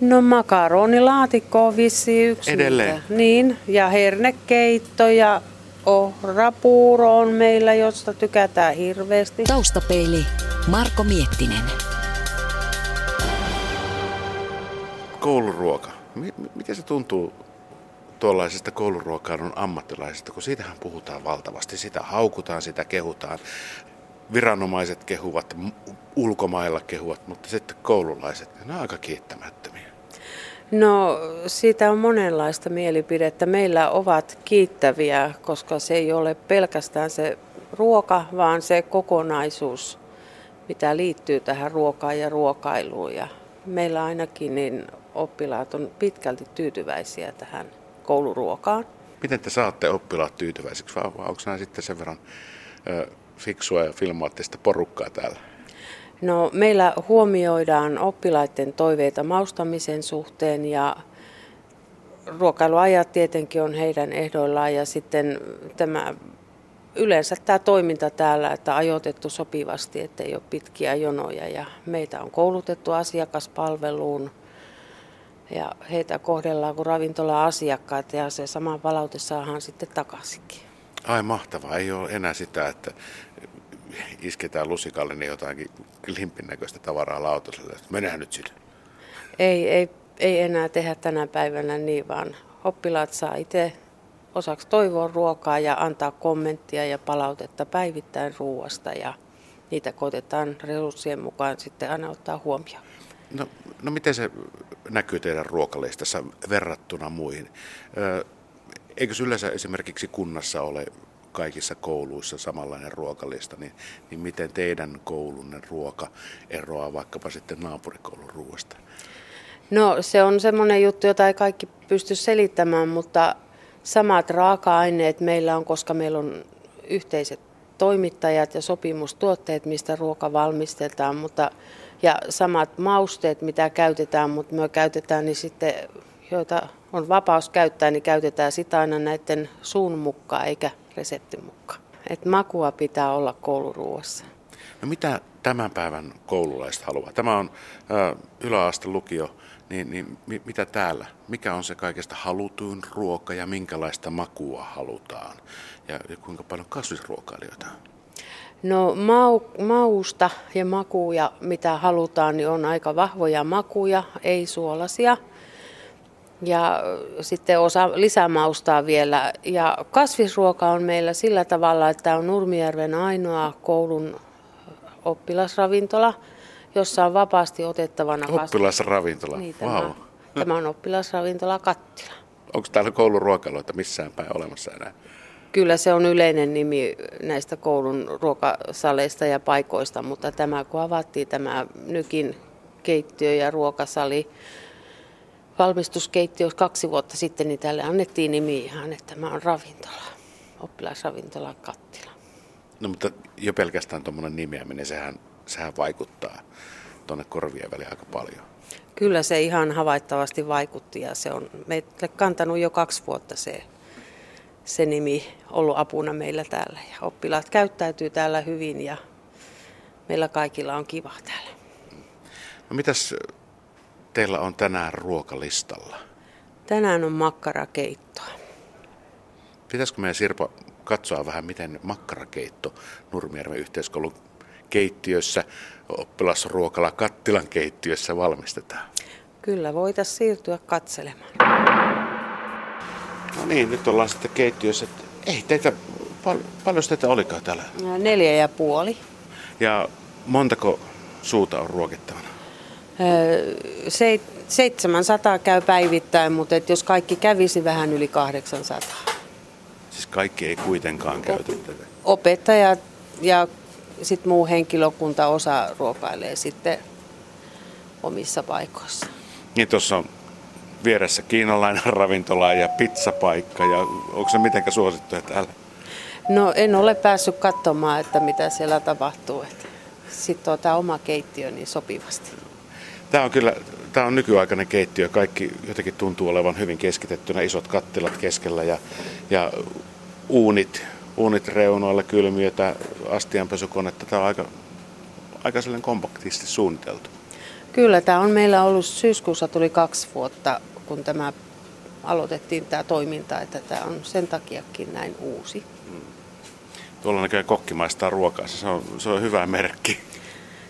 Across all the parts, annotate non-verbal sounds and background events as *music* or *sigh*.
No makaronilaatikko on vissi yksi. Edelleen? Mitä. Niin, ja hernekeitto ja ohrapuuro on meillä, josta tykätään hirveästi. Taustapeili Marko Miettinen. Kouluruoka. Miten se tuntuu tuollaisesta kouluruokailun ammattilaisesta, kun siitähän puhutaan valtavasti. Sitä haukutaan, sitä kehutaan. Viranomaiset kehuvat, ulkomailla kehuvat, mutta sitten koululaiset, ne on aika kiittämättömiä. No siitä on monenlaista mielipidettä. Meillä ovat kiittäviä, koska se ei ole pelkästään se ruoka, vaan se kokonaisuus, mitä liittyy tähän ruokaan ja ruokailuun. Ja meillä ainakin niin oppilaat on pitkälti tyytyväisiä tähän kouluruokaan. Miten te saatte oppilaat tyytyväisiksi vai onko nämä sitten sen verran ö, fiksua ja filmaattista porukkaa täällä? No, meillä huomioidaan oppilaiden toiveita maustamisen suhteen ja ruokailuajat tietenkin on heidän ehdoillaan ja sitten tämä yleensä tämä toiminta täällä, että ajoitettu sopivasti, ettei ole pitkiä jonoja ja meitä on koulutettu asiakaspalveluun ja heitä kohdellaan kuin ravintola-asiakkaat ja se sama palaute saadaan sitten takaisinkin. Ai mahtavaa, ei ole enää sitä, että isketään lusikalle niin jotakin limpin näköistä tavaraa lautaselle. Mennään nyt sille. Ei, ei, ei enää tehdä tänä päivänä niin, vaan oppilaat saa itse osaksi toivoa ruokaa ja antaa kommenttia ja palautetta päivittäin ruoasta ja niitä koitetaan resurssien mukaan sitten aina ottaa huomioon. No, no miten se näkyy teidän ruokalistassa verrattuna muihin? Eikö yleensä esimerkiksi kunnassa ole kaikissa kouluissa samanlainen ruokalista, niin, niin miten teidän koulunne ruoka eroaa vaikkapa sitten naapurikoulun ruoasta? No se on semmoinen juttu, jota ei kaikki pysty selittämään, mutta samat raaka-aineet meillä on, koska meillä on yhteiset toimittajat ja sopimustuotteet, mistä ruoka valmistetaan, mutta ja samat mausteet, mitä käytetään, mutta me käytetään niin sitten, joita on vapaus käyttää, niin käytetään sitä aina näiden suun mukaan eikä reseptin mukaan. Et makua pitää olla kouluruuassa. No mitä tämän päivän koululaiset haluaa? Tämä on ä, yläaste lukio, niin, niin mi, mitä täällä? Mikä on se kaikesta halutuin ruoka ja minkälaista makua halutaan? Ja, ja kuinka paljon kasvisruokailijoita on? No mau, mausta ja makuja, mitä halutaan, niin on aika vahvoja makuja, ei suolasia. Ja sitten osa lisämaustaa vielä. Ja kasvisruoka on meillä sillä tavalla, että on Nurmijärven ainoa koulun oppilasravintola, jossa on vapaasti otettavana Oppilasravintola, niin, tämä, wow. tämä on oppilasravintola Kattila. Onko täällä kouluruokaloita missään päin olemassa enää? Kyllä se on yleinen nimi näistä koulun ruokasaleista ja paikoista, mutta tämä kun avattiin tämä Nykin keittiö ja ruokasali, valmistuskeittiö kaksi vuotta sitten, niin tälle annettiin nimi ihan, että tämä on ravintola, oppilasravintola Kattila. No mutta jo pelkästään tuommoinen nimeäminen, sehän, sehän vaikuttaa tuonne korvien väliin aika paljon. Kyllä se ihan havaittavasti vaikutti ja se on meille kantanut jo kaksi vuotta se se nimi ollut apuna meillä täällä. Ja oppilaat käyttäytyy täällä hyvin ja meillä kaikilla on kiva täällä. No mitäs teillä on tänään ruokalistalla? Tänään on makkarakeittoa. Pitäisikö meidän Sirpa katsoa vähän, miten makkarakeitto Nurmijärven yhteiskoulun keittiössä, oppilasruokala Kattilan keittiössä valmistetaan? Kyllä, voitaisiin siirtyä katselemaan. No niin, nyt ollaan sitten keittiössä. Ei teitä, pal- paljon teitä olikaan täällä? Neljä ja puoli. Ja montako suuta on ruokittavana? Se, 700 käy päivittäin, mutta et jos kaikki kävisi vähän yli 800. Siis kaikki ei kuitenkaan käytä tätä? Opettajat ja sitten muu henkilökunta osa ruokailee sitten omissa paikoissa. Niin tuossa on vieressä kiinalainen *laughs* ravintola ja pizzapaikka ja onko se mitenkä suosittuja täällä? No en ole päässyt katsomaan, että mitä siellä tapahtuu. Sitten on tämä oma keittiö niin sopivasti. Tämä on kyllä tämä on nykyaikainen keittiö. Kaikki jotenkin tuntuu olevan hyvin keskitettynä. Isot kattilat keskellä ja, ja uunit, uunit reunoilla, kylmiötä, astianpesukonetta. Tämä on aika, aika kompaktisti suunniteltu. Kyllä, tämä on meillä ollut syyskuussa tuli kaksi vuotta, kun tämä aloitettiin tämä toiminta, että tämä on sen takiakin näin uusi. Tuolla näköjään kokkimaista ruokaa, se on, se on hyvä merkki.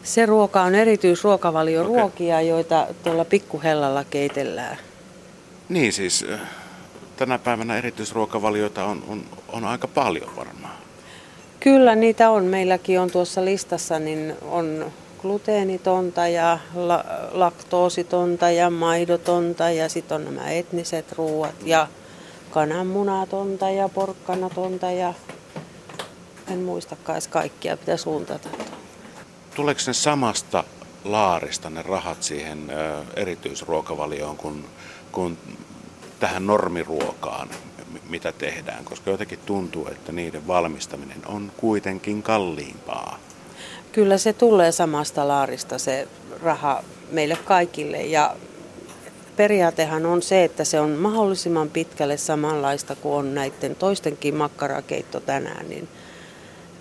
Se ruoka on erityisruokavalioruokia, okay. joita tuolla pikkuhellalla keitellään. Niin siis, äh, tänä päivänä erityisruokavalioita on, on, on aika paljon varmaan. Kyllä niitä on. Meilläkin on tuossa listassa, niin on gluteenitonta ja la- laktoositonta ja maidotonta ja sitten on nämä etniset ruuat ja kananmunatonta ja porkkanatonta ja en muistakaan kaikkia, pitää suuntata. Tuleeko ne samasta laarista ne rahat siihen erityisruokavalioon kuin, kuin tähän normiruokaan, mitä tehdään? Koska jotenkin tuntuu, että niiden valmistaminen on kuitenkin kalliimpaa. Kyllä se tulee samasta laarista se raha meille kaikille ja periaatehan on se, että se on mahdollisimman pitkälle samanlaista kuin on näiden toistenkin makkarakeitto tänään, niin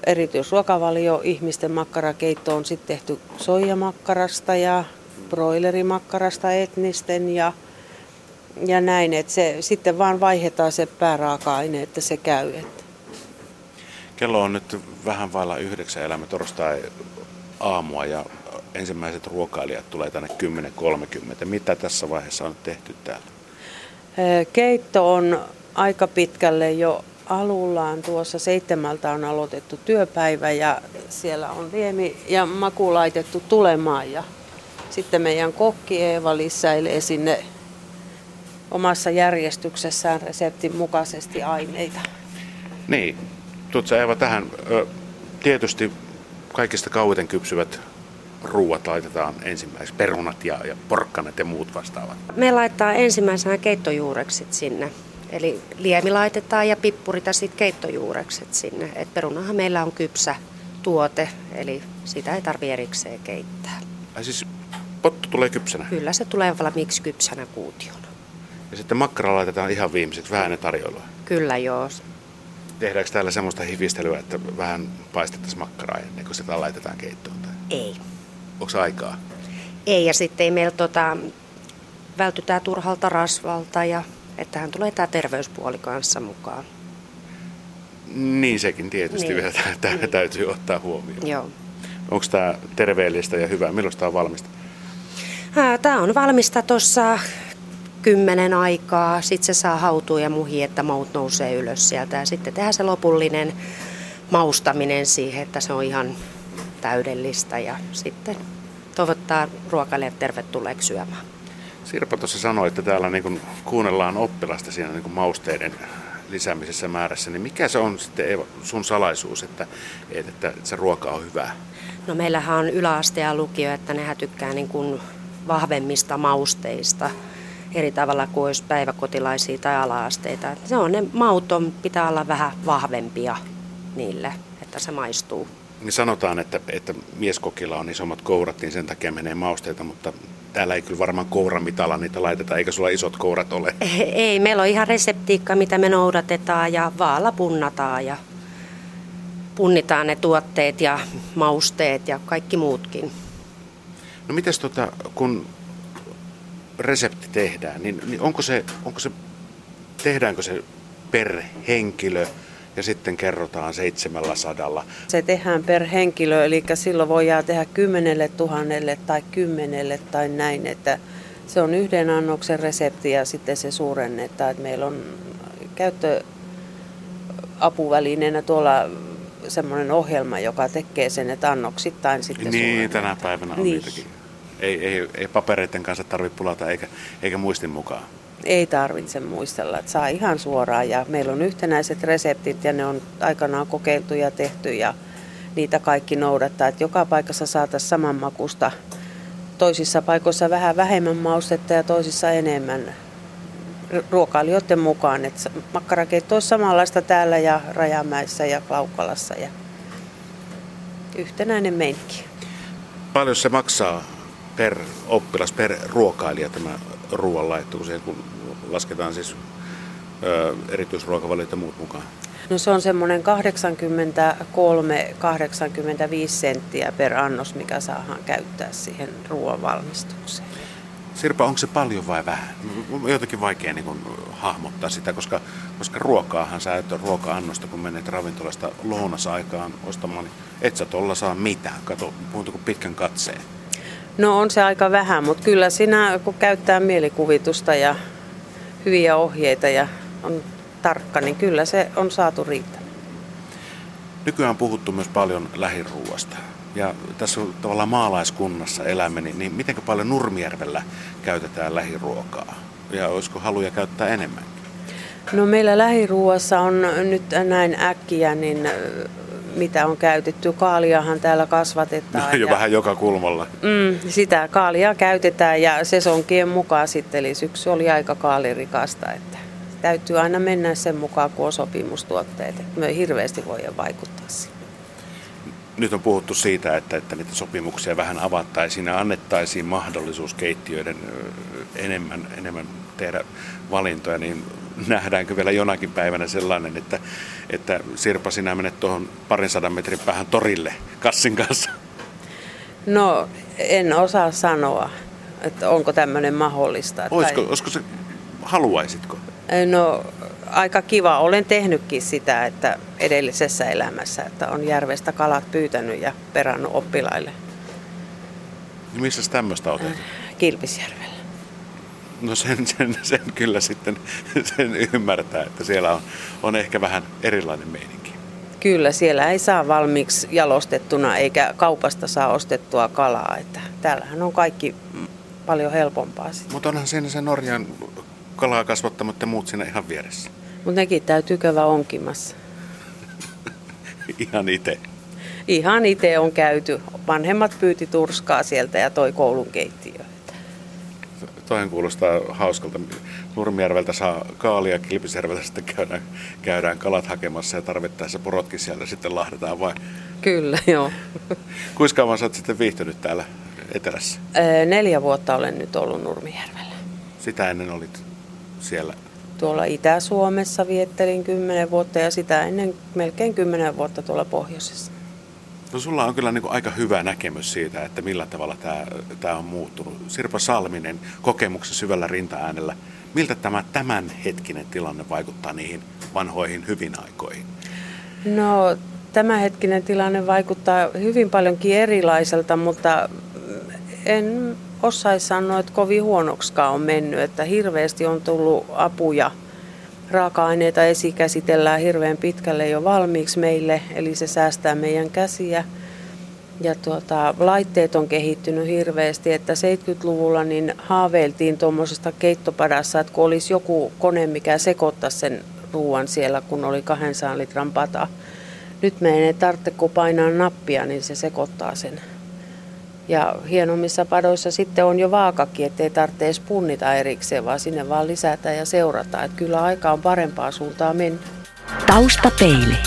erityisruokavalio ihmisten makkarakeitto on sitten tehty soijamakkarasta ja broilerimakkarasta etnisten ja, ja näin, että se sitten vaan vaihdetaan se pääraaka-aine, että se käy. Että. Kello on nyt vähän vailla yhdeksän elämä torstai aamua ja ensimmäiset ruokailijat tulee tänne 10.30. Mitä tässä vaiheessa on tehty täällä? Keitto on aika pitkälle jo alullaan. Tuossa seitsemältä on aloitettu työpäivä ja siellä on liemi ja maku laitettu tulemaan. Ja sitten meidän kokki Eeva lisäilee sinne omassa järjestyksessään reseptin mukaisesti aineita. Niin, tuutko Eeva tähän? Tietysti kaikista kauiten kypsyvät ruuat laitetaan ensimmäiseksi, perunat ja, ja porkkanat ja muut vastaavat? Me laittaa ensimmäisenä keittojuurekset sinne. Eli liemi laitetaan ja pippurit ja sitten keittojuurekset sinne. Et perunahan meillä on kypsä tuote, eli sitä ei tarvitse erikseen keittää. Ai siis pottu tulee kypsänä? Kyllä se tulee valmiiksi kypsänä kuutiona. Ja sitten makkara laitetaan ihan viimeiseksi, vähän tarjoilua? Kyllä joo. Tehdäänkö täällä semmoista hivistelyä, että vähän paistettaisiin makkaraa ennen kuin sitä laitetaan keittoon? Tai? Ei. Onko aikaa? Ei, ja sitten ei meillä tota, vältytään turhalta rasvalta ja että hän tulee tämä terveyspuoli kanssa mukaan. Niin sekin tietysti niin. vielä tä- niin. täytyy ottaa huomioon. Joo. Onko tämä terveellistä ja hyvää? Milloin tämä on valmista? Tämä on valmista tuossa kymmenen aikaa. Sitten se saa hautua ja muhi, että maut nousee ylös sieltä. Ja sitten tehdään se lopullinen maustaminen siihen, että se on ihan täydellistä. Ja sitten toivottaa ruokailijat tervetulleeksi syömään. Sirpa tuossa sanoi, että täällä niin kuunnellaan oppilasta siinä niin mausteiden lisäämisessä määrässä, niin mikä se on sitten Eeva, sun salaisuus, että, että se ruoka on hyvää? No meillähän on yläaste ja lukio, että nehän tykkää niin kuin vahvemmista mausteista eri tavalla kuin olisi päiväkotilaisia tai ala-asteita. Se on ne mauton, pitää olla vähän vahvempia niille, että se maistuu. Niin sanotaan, että, että mieskokilla on isommat kourat, niin sen takia menee mausteita, mutta täällä ei kyllä varmaan kouramitalla niitä laiteta, eikä sulla isot kourat ole. Ei, meillä on ihan reseptiikka, mitä me noudatetaan ja vaalla punnataan ja punnitaan ne tuotteet ja mausteet ja kaikki muutkin. No mites tota, kun resepti tehdään, niin, niin onko, se, onko se, tehdäänkö se per henkilö ja sitten kerrotaan seitsemällä sadalla? Se tehdään per henkilö, eli silloin voidaan tehdä kymmenelle tuhannelle tai kymmenelle tai näin, että se on yhden annoksen resepti ja sitten se suurennetaan, että meillä on käyttöapuvälineenä tuolla semmoinen ohjelma, joka tekee sen, että annoksittain sitten Niin, tänä päivänä on niin. niitäkin. Ei, ei, ei papereiden kanssa tarvitse pulata eikä, eikä muistin mukaan. Ei tarvitse muistella, että saa ihan suoraan ja meillä on yhtenäiset reseptit ja ne on aikanaan kokeiltu ja tehty ja niitä kaikki noudattaa, että joka paikassa saataisiin saman makusta. Toisissa paikoissa vähän vähemmän maustetta ja toisissa enemmän ruokailijoiden mukaan. Että makkarakeitto olisi samanlaista täällä ja Rajamäessä ja Klaukkalassa ja yhtenäinen meininki. Paljon se maksaa per oppilas, per ruokailija tämä ruoanlaitto, kun, kun lasketaan siis ö, erityisruokavaliot ja muut mukaan? No se on semmoinen 83-85 senttiä per annos, mikä saadaan käyttää siihen ruoan valmistukseen. Sirpa, onko se paljon vai vähän? On jotenkin vaikea niin kuin, hahmottaa sitä, koska, koska ruokaahan sä et ruoka-annosta, kun menet ravintolasta lounasaikaan ostamaan, niin et sä tuolla saa mitään. Kato, puhunto kuin pitkän katseen. No on se aika vähän, mutta kyllä sinä kun käyttää mielikuvitusta ja hyviä ohjeita ja on tarkka, niin kyllä se on saatu riittämään. Nykyään on puhuttu myös paljon lähiruuasta. Ja tässä on tavallaan maalaiskunnassa elämme, niin, niin miten paljon Nurmijärvellä käytetään lähiruokaa? Ja olisiko haluja käyttää enemmän? No meillä lähiruuassa on nyt näin äkkiä, niin mitä on käytetty. Kaaliahan täällä kasvatetaan. No, *laughs* jo ja, vähän joka kulmalla. Mm, sitä kaalia käytetään ja sesonkien mukaan sitten, eli syksy oli aika kaalirikasta, että täytyy aina mennä sen mukaan, kun on sopimustuotteet. Me ei hirveästi voi vaikuttaa siihen. Nyt on puhuttu siitä, että, että niitä sopimuksia vähän avattaisiin ja annettaisiin mahdollisuus keittiöiden enemmän, enemmän tehdä valintoja, niin nähdäänkö vielä jonakin päivänä sellainen, että, että Sirpa, sinä menet tuohon parin sadan metrin päähän torille kassin kanssa? No, en osaa sanoa, että onko tämmöinen mahdollista. Olisiko, tai... olisiko se, haluaisitko? No, aika kiva. Olen tehnytkin sitä, että edellisessä elämässä, että on järvestä kalat pyytänyt ja perannut oppilaille. Missä tämmöistä olet? Kilpisjärvellä. No sen, sen, sen kyllä sitten sen ymmärtää, että siellä on, on ehkä vähän erilainen meininki. Kyllä, siellä ei saa valmiiksi jalostettuna eikä kaupasta saa ostettua kalaa. Että täällähän on kaikki paljon helpompaa. Mutta onhan siinä se Norjan kalaa kasvattamatta muut siinä ihan vieressä. Mutta nekin täytyy käydä onkimassa. *laughs* ihan itse. Ihan itse on käyty. Vanhemmat pyyti turskaa sieltä ja toi koulun keittiö. Toinen kuulostaa hauskalta. Nurmijärveltä saa kaalia, Kilpisjärveltä sitten käydään, käydään kalat hakemassa ja tarvittaessa porotkin sieltä sitten lahdetaan vai? Kyllä, joo. Kuinka kauan sä oot sitten viihtynyt täällä etelässä? neljä vuotta olen nyt ollut Nurmijärvellä. Sitä ennen olit siellä? Tuolla Itä-Suomessa viettelin kymmenen vuotta ja sitä ennen melkein kymmenen vuotta tuolla pohjoisessa. No sulla on kyllä niin kuin aika hyvä näkemys siitä, että millä tavalla tämä, tämä on muuttunut. Sirpa Salminen kokemuksen syvällä rintaäänellä. Miltä tämä tämänhetkinen tilanne vaikuttaa niihin vanhoihin hyvin aikoihin? No tämänhetkinen tilanne vaikuttaa hyvin paljonkin erilaiselta, mutta en osaisi sanoa, että kovin huonoksikaan on mennyt. Että hirveästi on tullut apuja. Raaka-aineita esikäsitellään hirveän pitkälle jo valmiiksi meille, eli se säästää meidän käsiä. Ja tuota, laitteet on kehittynyt hirveästi, että 70-luvulla niin haaveiltiin tuommoisesta keittopadassa, että kun olisi joku kone, mikä sekoittaisi sen ruoan siellä, kun oli 200 litran pata. Nyt me ei tarvitse, kun painaa nappia, niin se sekoittaa sen ja hienommissa padoissa sitten on jo vaakakin, ettei tarvitse edes punnita erikseen, vaan sinne vaan lisätä ja seurata. Että kyllä aika on parempaa suuntaa mennä. Taustapeili.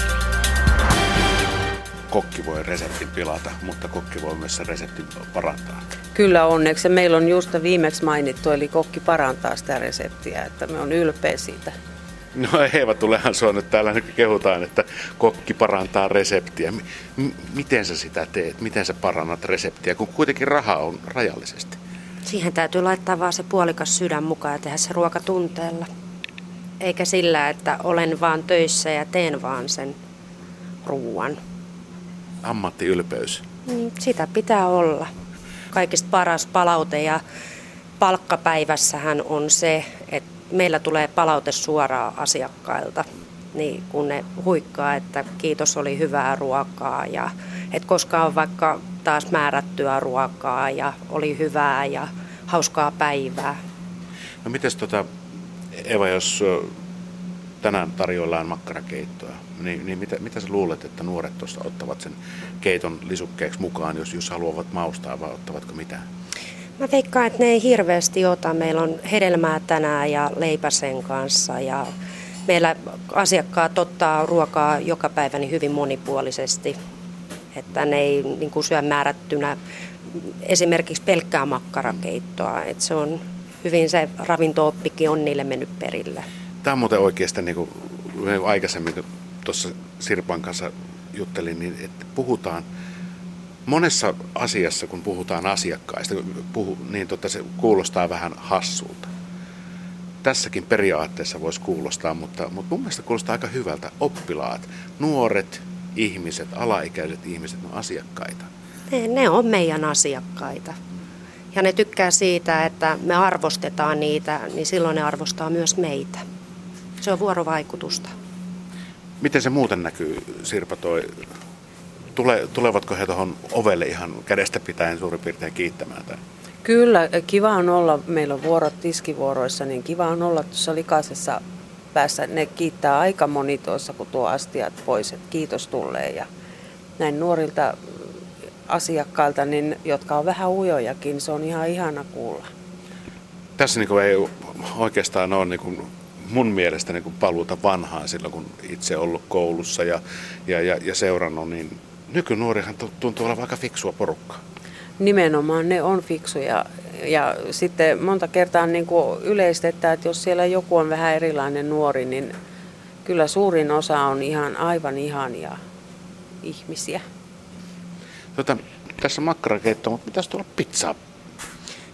Kokki voi reseptin pilata, mutta kokki voi myös sen reseptin parantaa. Kyllä onneksi. Meillä on just viimeksi mainittu, eli kokki parantaa sitä reseptiä, että me on ylpeä siitä. No Eeva tulehan sua nyt täällä nyt kehutaan, että kokki parantaa reseptiä. M- miten sä sitä teet? Miten sä parannat reseptiä, kun kuitenkin raha on rajallisesti? Siihen täytyy laittaa vaan se puolikas sydän mukaan ja tehdä se ruoka tunteella. Eikä sillä, että olen vaan töissä ja teen vaan sen ruuan. Ammattiylpeys. Niin, sitä pitää olla. Kaikista paras palaute ja palkkapäivässähän on se, että meillä tulee palaute suoraan asiakkailta, niin kun ne huikkaa, että kiitos oli hyvää ruokaa ja että koska on vaikka taas määrättyä ruokaa ja oli hyvää ja hauskaa päivää. No mites tota, Eva, jos tänään tarjoillaan makkarakeittoa, niin, niin mitä, mitä sä luulet, että nuoret tuosta ottavat sen keiton lisukkeeksi mukaan, jos, jos haluavat maustaa vai ottavatko mitään? Mä veikkaan, että ne ei hirveästi ota. Meillä on hedelmää tänään ja leipäsen kanssa ja meillä asiakkaat ottaa ruokaa joka päivä niin hyvin monipuolisesti. Että ne ei niin kuin syö määrättynä esimerkiksi pelkkää makkarakeittoa. Että se on hyvin se ravinto on niille mennyt perille. Tämä on muuten oikeasti niin kuin aikaisemmin tuossa Sirpan kanssa juttelin, niin että puhutaan monessa asiassa, kun puhutaan asiakkaista, puhu, niin tota, se kuulostaa vähän hassulta. Tässäkin periaatteessa voisi kuulostaa, mutta, mutta mun mielestä kuulostaa aika hyvältä. Oppilaat, nuoret ihmiset, alaikäiset ihmiset, ne on asiakkaita. Ne, ne on meidän asiakkaita. Ja ne tykkää siitä, että me arvostetaan niitä, niin silloin ne arvostaa myös meitä. Se on vuorovaikutusta. Miten se muuten näkyy, Sirpa, toi Tule, tulevatko he tuohon ovelle ihan kädestä pitäen suurin piirtein kiittämään? Tai? Kyllä, kiva on olla, meillä on vuorot tiskivuoroissa, niin kiva on olla tuossa likaisessa päässä. Ne kiittää aika moni tuossa, kun tuo astiat pois, että kiitos tulee. Ja näin nuorilta asiakkailta, niin, jotka on vähän ujojakin, se on ihan ihana kuulla. Tässä niin ei oikeastaan ole niin kuin mun mielestä niin kuin paluuta vanhaan silloin, kun itse ollut koulussa ja, ja, ja, ja seurannut, niin nykynuorihan tuntuu olevan aika fiksua porukkaa. Nimenomaan ne on fiksuja. Ja sitten monta kertaa niin kuin yleistetään, että jos siellä joku on vähän erilainen nuori, niin kyllä suurin osa on ihan aivan ihania ihmisiä. Tota, tässä makkarakeitto, mutta pitäisi tulla pizzaa?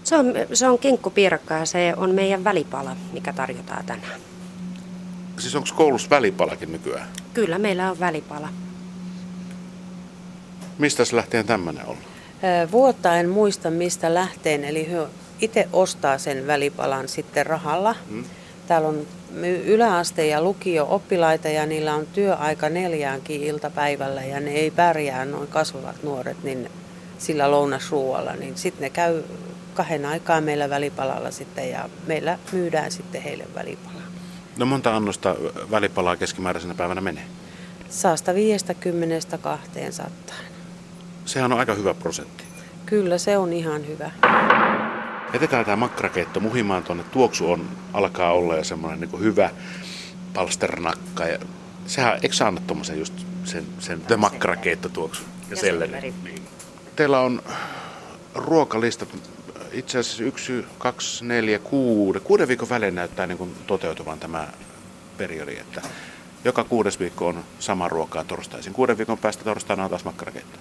Se on, se on kinkkupiirakka ja se on meidän välipala, mikä tarjotaan tänään. Siis onko koulussa välipalakin nykyään? Kyllä, meillä on välipala. Mistä se lähtien tämmöinen on? Vuotta en muista mistä lähteen, eli itse ostaa sen välipalan sitten rahalla. Hmm. Täällä on yläaste- ja lukio-oppilaita ja niillä on työaika neljäänkin iltapäivällä ja ne ei pärjää noin kasvavat nuoret niin sillä lounasruualla, niin sitten ne käy kahden aikaa meillä välipalalla sitten ja meillä myydään sitten heille välipala. No monta annosta välipalaa keskimääräisenä päivänä menee? Saasta 50 200. Sehän on aika hyvä prosentti. Kyllä, se on ihan hyvä. Jätetään tämä makkarakeitto muhimaan tuonne. Tuoksu on, alkaa olla jo semmoinen niin hyvä palsternakka. Ja sehän, eikö sä anna tuommoisen just sen, sen the makkarakeitto tuoksu ja, ja selleri? Niin. Teillä on ruokalistat itse asiassa yksi, kaksi, neljä, kuude. Kuuden viikon välein näyttää niin kuin toteutuvan tämä periodi, että joka kuudes viikko on sama ruokaa torstaisin. Kuuden viikon päästä torstaina on taas makkarakeitto.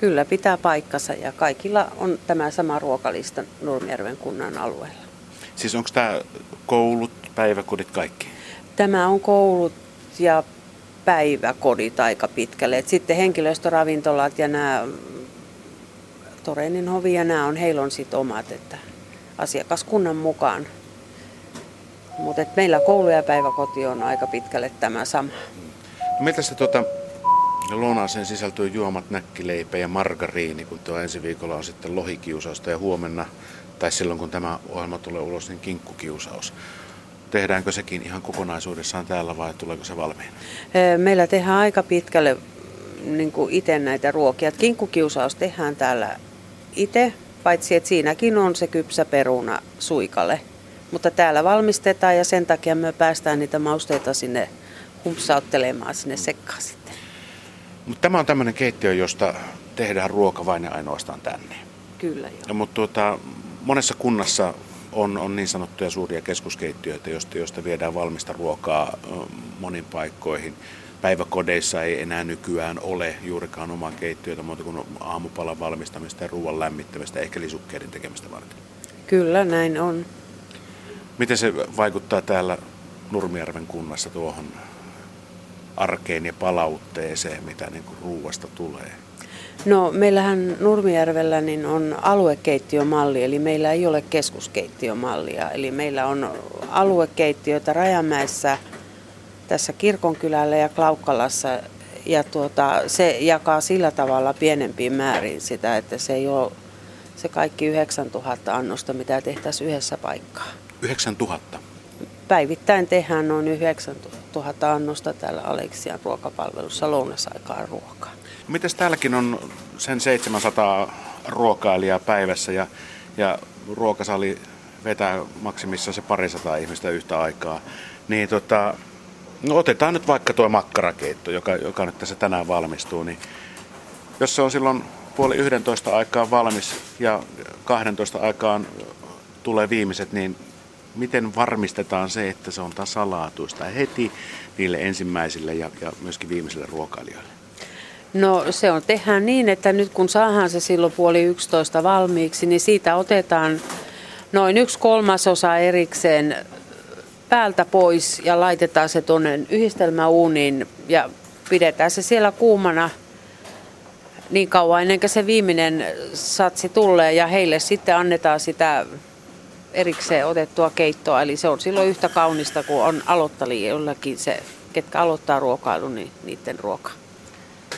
Kyllä pitää paikkansa ja kaikilla on tämä sama ruokalista Nurmijärven kunnan alueella. Siis onko tämä koulut, päiväkodit, kaikki? Tämä on koulut ja päiväkodit aika pitkälle. Et sitten henkilöstöravintolat ja nämä Torenin hovi ja nämä on, heillä on sitten omat, että asiakaskunnan mukaan. Mutta meillä koulu ja päiväkoti on aika pitkälle tämä sama. No, miltä se tuota, Lounaaseen sisältyy juomat, näkkileipä ja margariini, kun tuo ensi viikolla on sitten lohikiusausta ja huomenna, tai silloin kun tämä ohjelma tulee ulos, niin kinkkukiusaus. Tehdäänkö sekin ihan kokonaisuudessaan täällä vai tuleeko se valmiina? Meillä tehdään aika pitkälle niin itse näitä ruokia. Kinkkukiusaus tehdään täällä itse, paitsi että siinäkin on se kypsä peruna suikalle. Mutta täällä valmistetaan ja sen takia me päästään niitä mausteita sinne humpsauttelemaan sinne sekkaan mutta tämä on tämmöinen keittiö, josta tehdään ruoka vain ja ainoastaan tänne. Kyllä joo. Mutta tuota, monessa kunnassa on, on niin sanottuja suuria keskuskeittiöitä, joista, joista viedään valmista ruokaa monin paikkoihin. Päiväkodeissa ei enää nykyään ole juurikaan omaa keittiötä, muuta kuin aamupalan valmistamista ja ruoan lämmittämistä, ehkä lisukkeiden tekemistä varten. Kyllä, näin on. Miten se vaikuttaa täällä Nurmijärven kunnassa tuohon arkeen ja palautteeseen, mitä niin kuin ruuasta tulee? No meillähän Nurmijärvellä niin on aluekeittiömalli, eli meillä ei ole keskuskeittiömallia. Eli meillä on aluekeittiöitä Rajamäessä, tässä Kirkonkylällä ja Klaukkalassa. Ja tuota, se jakaa sillä tavalla pienempiin määrin sitä, että se ei ole se kaikki 9000 annosta, mitä tehtäisiin yhdessä paikkaa. 9000? Päivittäin tehdään noin 9000 annosta täällä Aleksian ruokapalvelussa lounasaikaan ruokaa. Mites täälläkin on sen 700 ruokailijaa päivässä ja, ja ruokasali vetää maksimissa se parisataa ihmistä yhtä aikaa. Niin tota, no otetaan nyt vaikka tuo makkarakeitto, joka, joka nyt tässä tänään valmistuu, niin jos se on silloin puoli 11 aikaan valmis ja 12 aikaan tulee viimeiset, niin miten varmistetaan se, että se on tasalaatuista heti niille ensimmäisille ja, ja myöskin viimeisille ruokailijoille? No se on tehdään niin, että nyt kun saadaan se silloin puoli 11 valmiiksi, niin siitä otetaan noin yksi kolmasosa erikseen päältä pois ja laitetaan se tuonne yhdistelmäuuniin ja pidetään se siellä kuumana niin kauan ennen kuin se viimeinen satsi tulee ja heille sitten annetaan sitä erikseen otettua keittoa. Eli se on silloin yhtä kaunista kuin on aloittalijoillakin se, ketkä aloittaa ruokailun, niin niiden ruoka.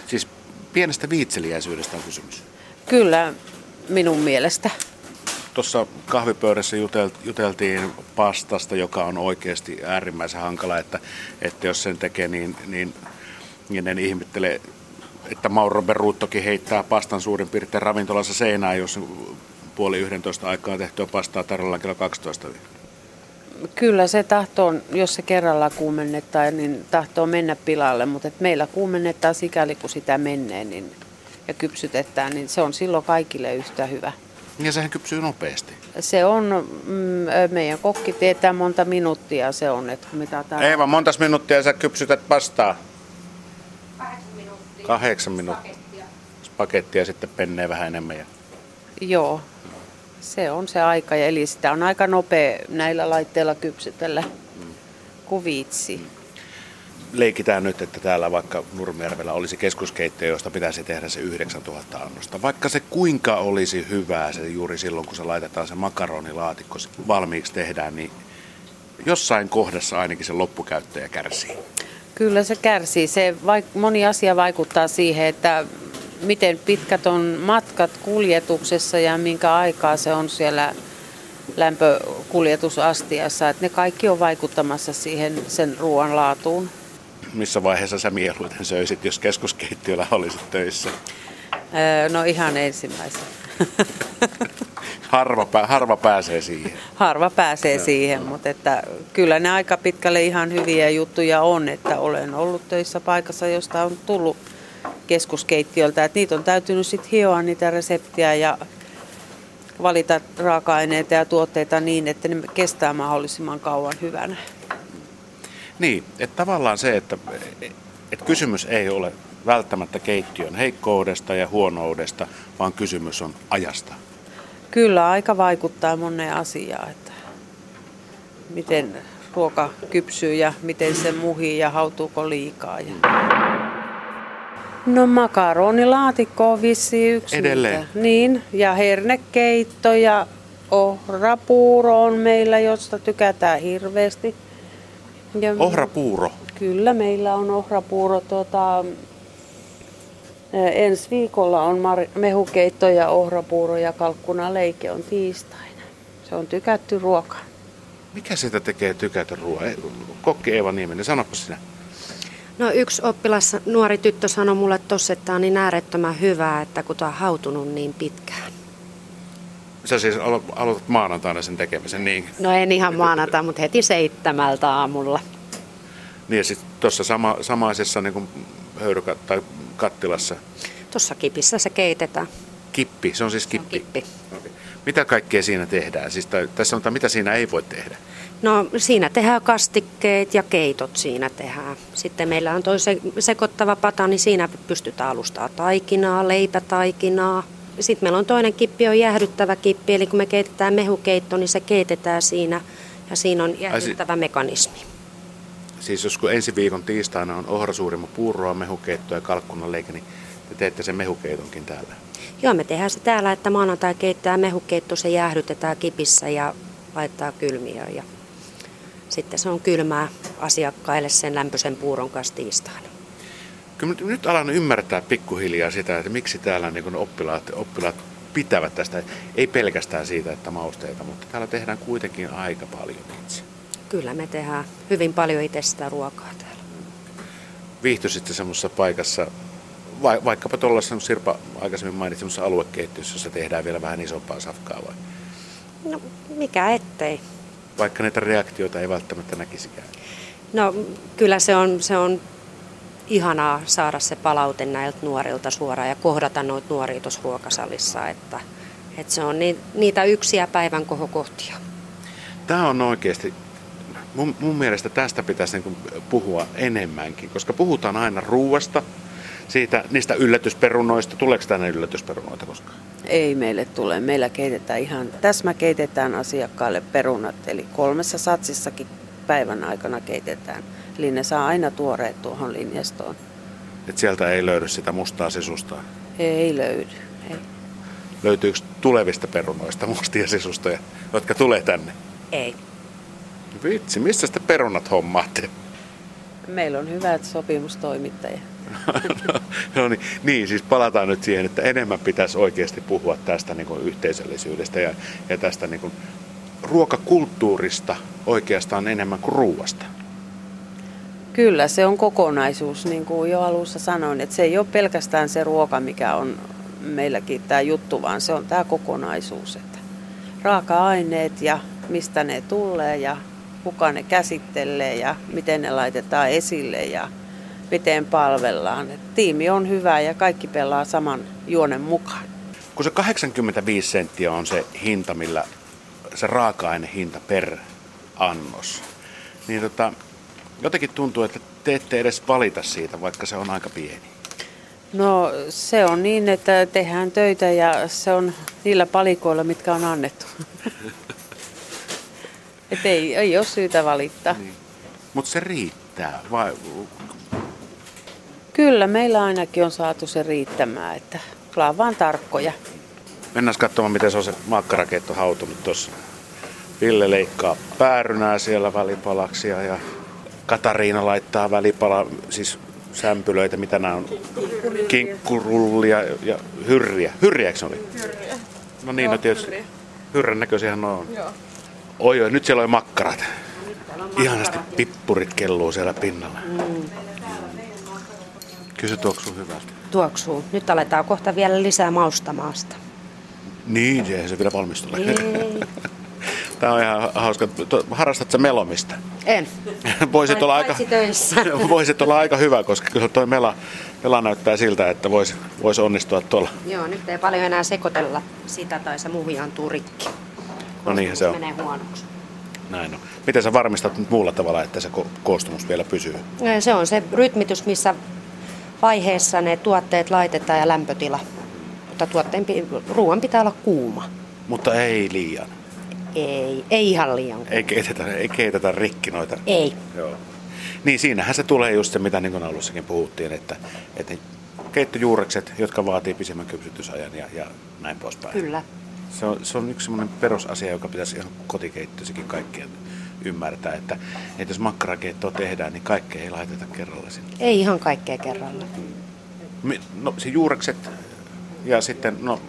Siis pienestä viitseliäisyydestä on kysymys. Kyllä, minun mielestä. Tuossa kahvipöydässä juteltiin pastasta, joka on oikeasti äärimmäisen hankala, että, että jos sen tekee, niin, niin, niin en ihmettele, että Mauro Berruttokin heittää pastan suurin piirtein ravintolassa seinään, jos puoli 11 aikaa tehtyä pastaa tarjolla kello 12. Kyllä se tahtoo, jos se kerralla kuumennetaan, niin tahtoo mennä pilalle, mutta et meillä kuumennetaan sikäli kun sitä menee niin, ja kypsytetään, niin se on silloin kaikille yhtä hyvä. Ja sehän kypsyy nopeasti. Se on, mm, meidän kokki tietää monta minuuttia se on, että mitä täällä... Eeva, montas minuuttia sä kypsytät pastaa? Kahdeksan minuuttia. Kahdeksan minuuttia. Pakettia sitten pennee vähän enemmän. Ja... Joo, se on se aika, eli sitä on aika nopea näillä laitteilla kypsytellä kuin viitsi. Leikitään nyt, että täällä vaikka Nurmijärvellä olisi keskuskeittiö, josta pitäisi tehdä se 9000 annosta. Vaikka se kuinka olisi hyvää se juuri silloin, kun se laitetaan se makaronilaatikko valmiiksi tehdään, niin jossain kohdassa ainakin se loppukäyttäjä kärsii. Kyllä se kärsii. Se vaik- moni asia vaikuttaa siihen, että miten pitkät on matkat kuljetuksessa ja minkä aikaa se on siellä lämpökuljetusastiassa. Että ne kaikki on vaikuttamassa siihen sen ruoan laatuun. Missä vaiheessa sä mieluiten söisit, jos keskuskeittiöllä olisit töissä? Öö, no ihan ensimmäisen. *laughs* harva, harva pääsee siihen. Harva pääsee no. siihen, mutta että kyllä ne aika pitkälle ihan hyviä juttuja on, että olen ollut töissä paikassa, josta on tullut keskuskeittiöltä. Että niitä on täytynyt sitten hioa niitä reseptiä ja valita raaka-aineita ja tuotteita niin, että ne kestää mahdollisimman kauan hyvänä. Niin, että tavallaan se, että, että kysymys ei ole välttämättä keittiön heikkoudesta ja huonoudesta, vaan kysymys on ajasta. Kyllä, aika vaikuttaa moneen asiaan, että miten ruoka kypsyy ja miten se muhii ja hautuuko liikaa. Ja... No makaronilaatikko on vissi yksi. Edelleen? Mitä. Niin, ja hernekeitto ja ohrapuuro on meillä, josta tykätään hirveästi. Ja ohrapuuro? Kyllä, meillä on ohrapuuro. Tuota, ensi viikolla on mehukeitto ja ohrapuuro ja kalkkunaleike on tiistaina. Se on tykätty ruoka. Mikä sitä tekee tykätty ruoka? Kokki Eeva Nieminen, sanoppa sinä. No yksi oppilas, nuori tyttö sanoi mulle tossa, että tämä on niin äärettömän hyvää, että kun tämä on hautunut niin pitkään. Sä siis aloitat maanantaina sen tekemisen, niin? No en ihan maanantaina, mutta heti seitsemältä aamulla. Niin ja sitten tuossa sama, samaisessa niin höyrykä, tai kattilassa? Tuossa kipissä se keitetään. Kippi, se on siis kippi? Se on kippi. Okay. Mitä kaikkea siinä tehdään? Siis, tässä sanotaan, mitä siinä ei voi tehdä? No siinä tehdään kastikkeet ja keitot siinä tehdään. Sitten meillä on toisen sekoittava pata, niin siinä pystytään alustaa taikinaa, leipätaikinaa. Sitten meillä on toinen kippi, on jäähdyttävä kippi, eli kun me keitetään mehukeitto, niin se keitetään siinä ja siinä on jäähdyttävä Ai, mekanismi. Siis jos kun ensi viikon tiistaina on ohrasuurima puuroa, mehukeitto ja kalkkunanleike, niin te teette sen mehukeitonkin täällä? Joo, me tehdään se täällä, että maanantai keittää mehukeitto, se jäähdytetään kipissä ja laittaa kylmiöön. Ja sitten se on kylmää asiakkaille sen lämpöisen puuron kanssa tiistaina. Kyllä nyt alan ymmärtää pikkuhiljaa sitä, että miksi täällä niin oppilaat, oppilaat pitävät tästä, ei pelkästään siitä, että mausteita, mutta täällä tehdään kuitenkin aika paljon itse. Kyllä me tehdään hyvin paljon itse sitä ruokaa täällä. Viihtyisit semmoisessa paikassa, vai, vaikkapa tuollaisessa Sirpa aikaisemmin mainitsi aluekeittiössä, jossa tehdään vielä vähän isompaa safkaa vai? No mikä ettei vaikka näitä reaktioita ei välttämättä näkisikään? No kyllä se on, se on ihanaa saada se palaute näiltä nuorilta suoraan ja kohdata noita nuoria tuossa ruokasalissa, että, että se on ni, niitä yksiä päivän kohokohtia. Tämä on oikeasti, mun, mun mielestä tästä pitäisi niin puhua enemmänkin, koska puhutaan aina ruuasta, siitä, niistä yllätysperunoista. Tuleeko tänne yllätysperunoita koskaan? Ei meille tule. Meillä keitetään ihan, täsmä keitetään asiakkaalle perunat, eli kolmessa satsissakin päivän aikana keitetään. Eli ne saa aina tuoreet tuohon linjastoon. Et sieltä ei löydy sitä mustaa sisusta? Ei löydy. Ei. Löytyykö tulevista perunoista mustia sisustoja, jotka tulee tänne? Ei. Vitsi, mistä te perunat hommaatte? Meillä on hyvät sopimustoimittajat. *laughs* no niin, niin, siis palataan nyt siihen, että enemmän pitäisi oikeasti puhua tästä niin kuin yhteisöllisyydestä ja, ja tästä niin kuin ruokakulttuurista oikeastaan enemmän kuin ruuasta. Kyllä, se on kokonaisuus, niin kuin jo alussa sanoin, että se ei ole pelkästään se ruoka, mikä on meilläkin tämä juttu, vaan se on tämä kokonaisuus. Että raaka-aineet ja mistä ne tulee ja kuka ne käsittelee ja miten ne laitetaan esille ja miten palvellaan. Et tiimi on hyvä ja kaikki pelaa saman juonen mukaan. Kun se 85 senttiä on se hinta, millä se raaka-aine hinta per annos, niin tota, jotenkin tuntuu, että te ette edes valita siitä, vaikka se on aika pieni. No se on niin, että tehdään töitä ja se on niillä palikoilla, mitkä on annettu. *laughs* Et ei, ei ole syytä valittaa. Niin. Mutta se riittää, vai Kyllä, meillä ainakin on saatu se riittämään, että ollaan vaan tarkkoja. Mennään katsomaan, miten se on se makkarakeitto hautunut tuossa. Ville leikkaa päärynää siellä välipalaksia ja Katariina laittaa välipala, siis sämpylöitä, mitä nämä on? Kinkkurullia ja hyrriä. Hyrriä, eikö oli? Hyrriä. No niin, no Joo, no tietysti. Hyrrän näköisiähän on. Joo. Oi, oi, nyt siellä on makkarat. Ihanasti pippurit kelluu siellä pinnalla. Mm. Kyllä se tuoksuu hyvältä. Tuoksuu. Nyt aletaan kohta vielä lisää maustamaasta. Niin, eihän se vielä valmistu. *laughs* Tämä on ihan hauska. Harrastatko melomista? En. voisit, olla aika, *laughs* voisit olla aika hyvä, koska kyllä tuo mela, mela näyttää siltä, että voisi vois onnistua tuolla. Joo, nyt ei paljon enää sekoitella sitä tai se muhiantuu rikki. No niin se on. menee huonoksi. Näin on. Miten sä varmistat nyt muulla tavalla, että se koostumus vielä pysyy? Se on se rytmitys, missä vaiheessa ne tuotteet laitetaan ja lämpötila. Mutta tuotteen, ruoan pitää olla kuuma. Mutta ei liian. Ei, ei ihan liian. Ei keitetä, ei keitetä rikki noita. Ei. Joo. Niin siinähän se tulee just se, mitä niin alussakin puhuttiin, että, että keittojuurekset, jotka vaatii pisimmän kypsytysajan ja, ja näin poispäin. Kyllä. Se on, se on yksi semmoinen perusasia, joka pitäisi ihan kotikeittoisikin kaikkien ymmärtää, että, että jos makkarakeittoa tehdään, niin kaikkea ei laiteta kerralla sinne. Ei ihan kaikkea kerralla. No se juurekset ja sitten, no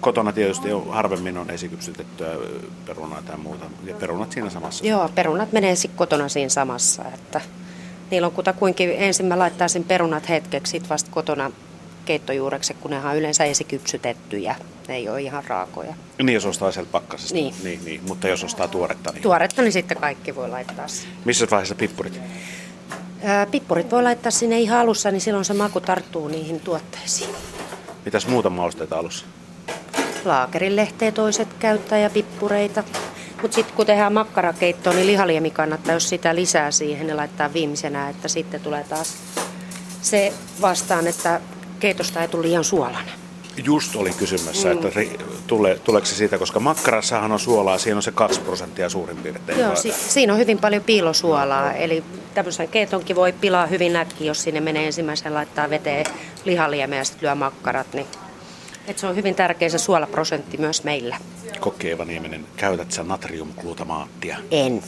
kotona tietysti jo harvemmin on esikypsytettyä perunaa tai muuta. Ja perunat siinä samassa. Joo, perunat menee sitten kotona siinä samassa. Että niillä on kutakuinkin, ensin mä laittaisin perunat hetkeksi, sitten vasta kotona keittojuurekset, kun ne on yleensä esikypsytettyjä. Ne ei ole ihan raakoja. Niin, jos ostaa sieltä pakkasesta. Niin. niin, niin. Mutta jos ostaa tuoretta, niin... Tuoretta, niin sitten kaikki voi laittaa Missä vaiheessa pippurit? Ää, pippurit voi laittaa sinne ihan alussa, niin silloin se maku tarttuu niihin tuotteisiin. Mitäs muuta mausteita alussa? Laakerilehteä toiset käyttää ja pippureita. Mutta sitten kun tehdään makkarakeittoa, niin lihaliemi kannattaa, jos sitä lisää siihen, niin laittaa viimeisenä, että sitten tulee taas se vastaan, että keitosta ei tule liian suolainen. Just oli kysymässä, mm. että tule, tuleeko se siitä, koska makkarassahan on suolaa, siinä on se 2 prosenttia suurin piirtein. Joo, si- siinä on hyvin paljon piilosuolaa, eli tämmöisen keitonkin voi pilaa hyvin näkki, jos sinne menee ensimmäisen laittaa veteen lihaliemeä ja sitten lyö makkarat, niin et se on hyvin tärkeä se suolaprosentti myös meillä. Kokki Nieminen, käytät sä natriumglutamaattia? En.